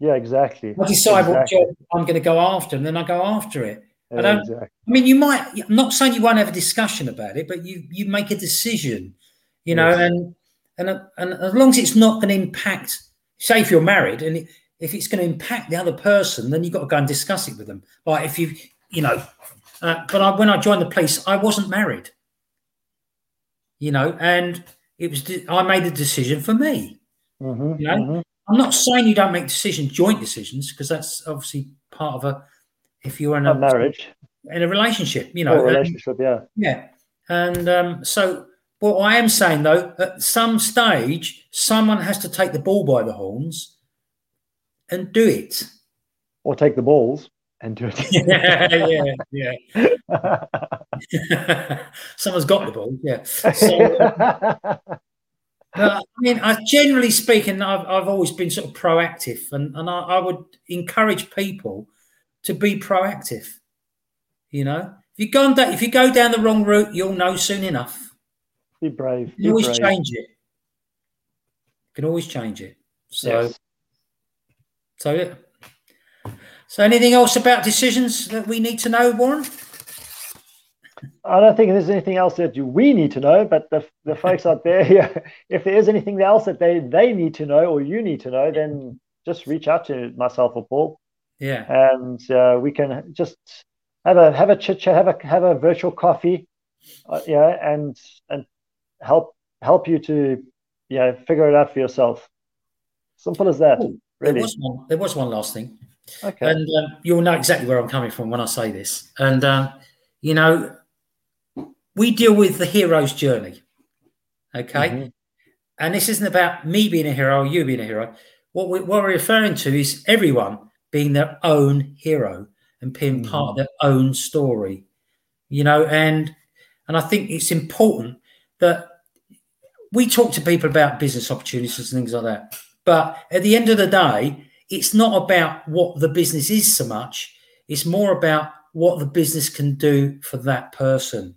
Yeah, exactly. I decide exactly. what job I'm going to go after, and then I go after it. I don't. Exactly. I mean, you might. I'm not saying you won't have a discussion about it, but you you make a decision, you know, yes. and and and as long as it's not going to impact. Say if you're married and if it's going to impact the other person, then you've got to go and discuss it with them. Like if you, you know, uh, but I, when I joined the police, I wasn't married, you know, and it was I made a decision for me. Mm-hmm, you know, mm-hmm. I'm not saying you don't make decisions, joint decisions, because that's obviously part of a if you're in a, a marriage, in a relationship, you know, a relationship, yeah, yeah. And um, so, what I am saying though, at some stage, someone has to take the ball by the horns and do it, or take the balls and do it. [laughs] yeah, yeah, yeah. [laughs] [laughs] Someone's got the ball, yeah. So, I mean, I, generally speaking, I've, I've always been sort of proactive, and, and I, I would encourage people to be proactive. You know, if you go down, if you go down the wrong route, you'll know soon enough. Be brave. You can always brave. change it. You can always change it. So, yes. so yeah. So, anything else about decisions that we need to know, Warren? I don't think there's anything else that we need to know, but the, the folks out there, [laughs] yeah, if there is anything else that they, they need to know or you need to know, then just reach out to myself or Paul. Yeah. And uh, we can just have a have a chit chat, have a have a virtual coffee, uh, yeah, and and help help you to yeah figure it out for yourself. Simple as that. Ooh, really. There was one. There was one last thing. Okay. And um, you'll know exactly where I'm coming from when I say this. And um, you know, we deal with the hero's journey. Okay. Mm-hmm. And this isn't about me being a hero or you being a hero. What, we, what we're referring to is everyone being their own hero. and being mm. part of their own story. You know, and and I think it's important that we talk to people about business opportunities and things like that. But at the end of the day, it's not about what the business is so much. It's more about what the business can do for that person.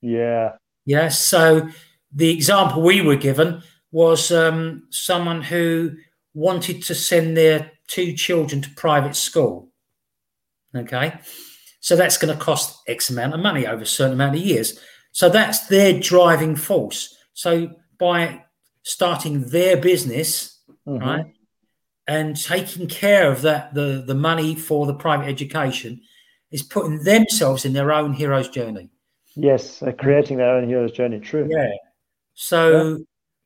Yeah. Yeah. So the example we were given was um, someone who wanted to send their two children to private school. Okay. So that's going to cost X amount of money over a certain amount of years. So that's their driving force. So by starting their business, mm-hmm. right, and taking care of that, the, the money for the private education is putting themselves in their own hero's journey. Yes, uh, creating their own hero's journey. True. Yeah. So, yeah.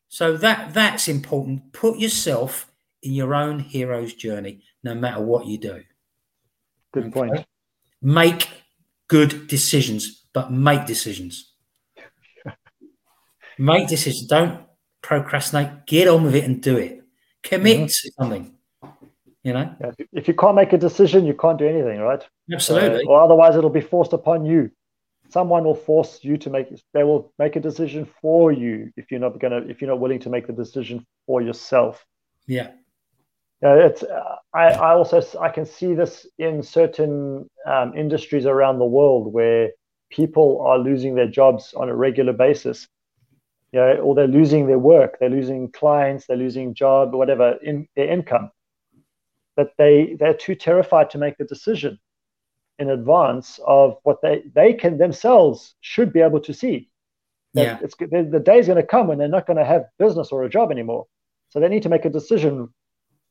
so that that's important. Put yourself in your own hero's journey, no matter what you do. Good okay? point. Make good decisions, but make decisions. [laughs] make decisions. Don't procrastinate. Get on with it and do it. Commit mm-hmm. to something. You know. Yeah, if you can't make a decision, you can't do anything, right? Absolutely. Uh, or otherwise, it'll be forced upon you. Someone will force you to make. They will make a decision for you if you're not gonna. If you're not willing to make the decision for yourself. Yeah. Uh, it's. Uh, I, I also I can see this in certain um, industries around the world where people are losing their jobs on a regular basis you know, or they're losing their work, they're losing clients, they're losing job, whatever, in their income. But they they're too terrified to make the decision in advance of what they they can themselves should be able to see. Yeah. it's the, the day is going to come when they're not going to have business or a job anymore. So they need to make a decision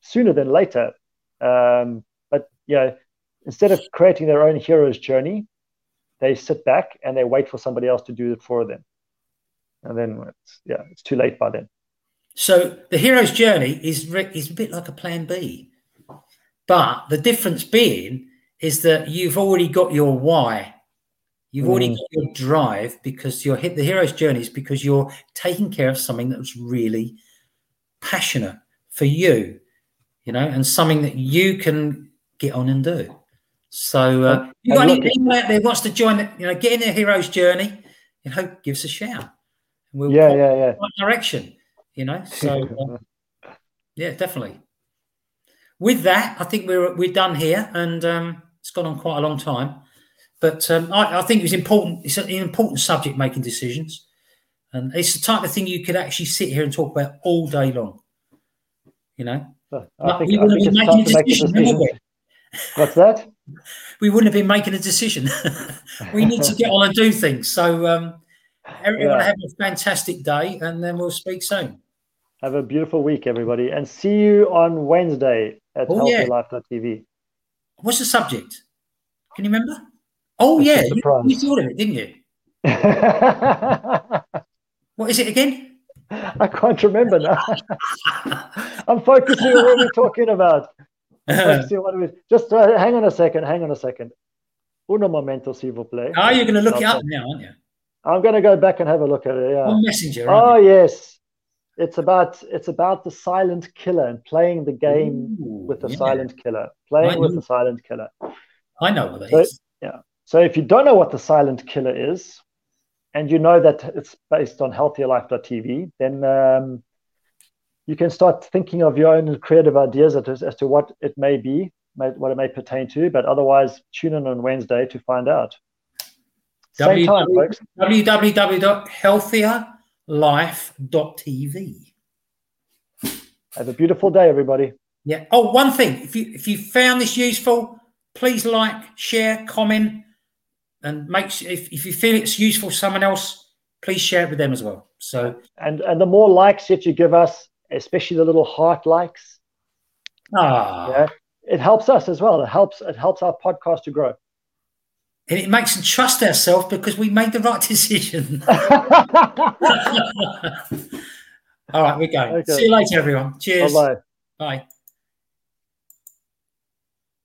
sooner than later. Um, but yeah, instead of creating their own hero's journey, they sit back and they wait for somebody else to do it for them and then it's yeah, it's too late by then. So the hero's journey is is a bit like a plan B, but the difference being is that you've already got your why. You've already mm. got your drive because you're hit the hero's journey is because you're taking care of something that was really passionate for you, you know, and something that you can get on and do. So, uh, you got anyone out there wants to join, the, you know, get in the hero's journey, you know, give us a shout we'll yeah, yeah, yeah. Right direction, you know. So uh, [laughs] yeah, definitely. With that, I think we're we're done here, and um, it's gone on quite a long time. But um, I, I, think it's important. It's an important subject, making decisions, and it's the type of thing you could actually sit here and talk about all day long. You know, I think, we wouldn't be making a decision. What's that? we wouldn't have been making a decision. we need to get on and do things. So um, Everyone yeah. have a fantastic day, and then we'll speak soon. Have a beautiful week, everybody, and see you on Wednesday at oh, healthylife.tv. What's the subject? Can you remember? Oh, That's yeah, you, you thought of it, didn't you? [laughs] what is it again? [laughs] I can't remember now. [laughs] I'm focusing on what we're talking about. [laughs] focusing on what we, just uh, hang on a second. Hang on a second. Uno momento, s'il vous plaît. Oh, you're going to look it up now, aren't you? I'm going to go back and have a look at it. Yeah. On Messenger. Oh yes, it's about it's about the silent killer and playing the game Ooh, with the yeah. silent killer. Playing with the silent killer. I know what that so, is. Yeah. So if you don't know what the silent killer is, and you know that it's based on healthierlife.tv, then um, you can start thinking of your own creative ideas as to, as to what it may be, may, what it may pertain to. But otherwise, tune in on Wednesday to find out. Same time, folks. www.healthierlife.tv. Have a beautiful day, everybody. Yeah. Oh, one thing. If you if you found this useful, please like, share, comment, and make sure if, if you feel it's useful for someone else, please share it with them as well. So and and the more likes that you give us, especially the little heart likes, ah, yeah, it helps us as well. It helps it helps our podcast to grow and it makes us trust ourselves because we made the right decision. [laughs] [laughs] All right, we're going. Okay. See you later, everyone. Cheers. Bye-bye. Bye.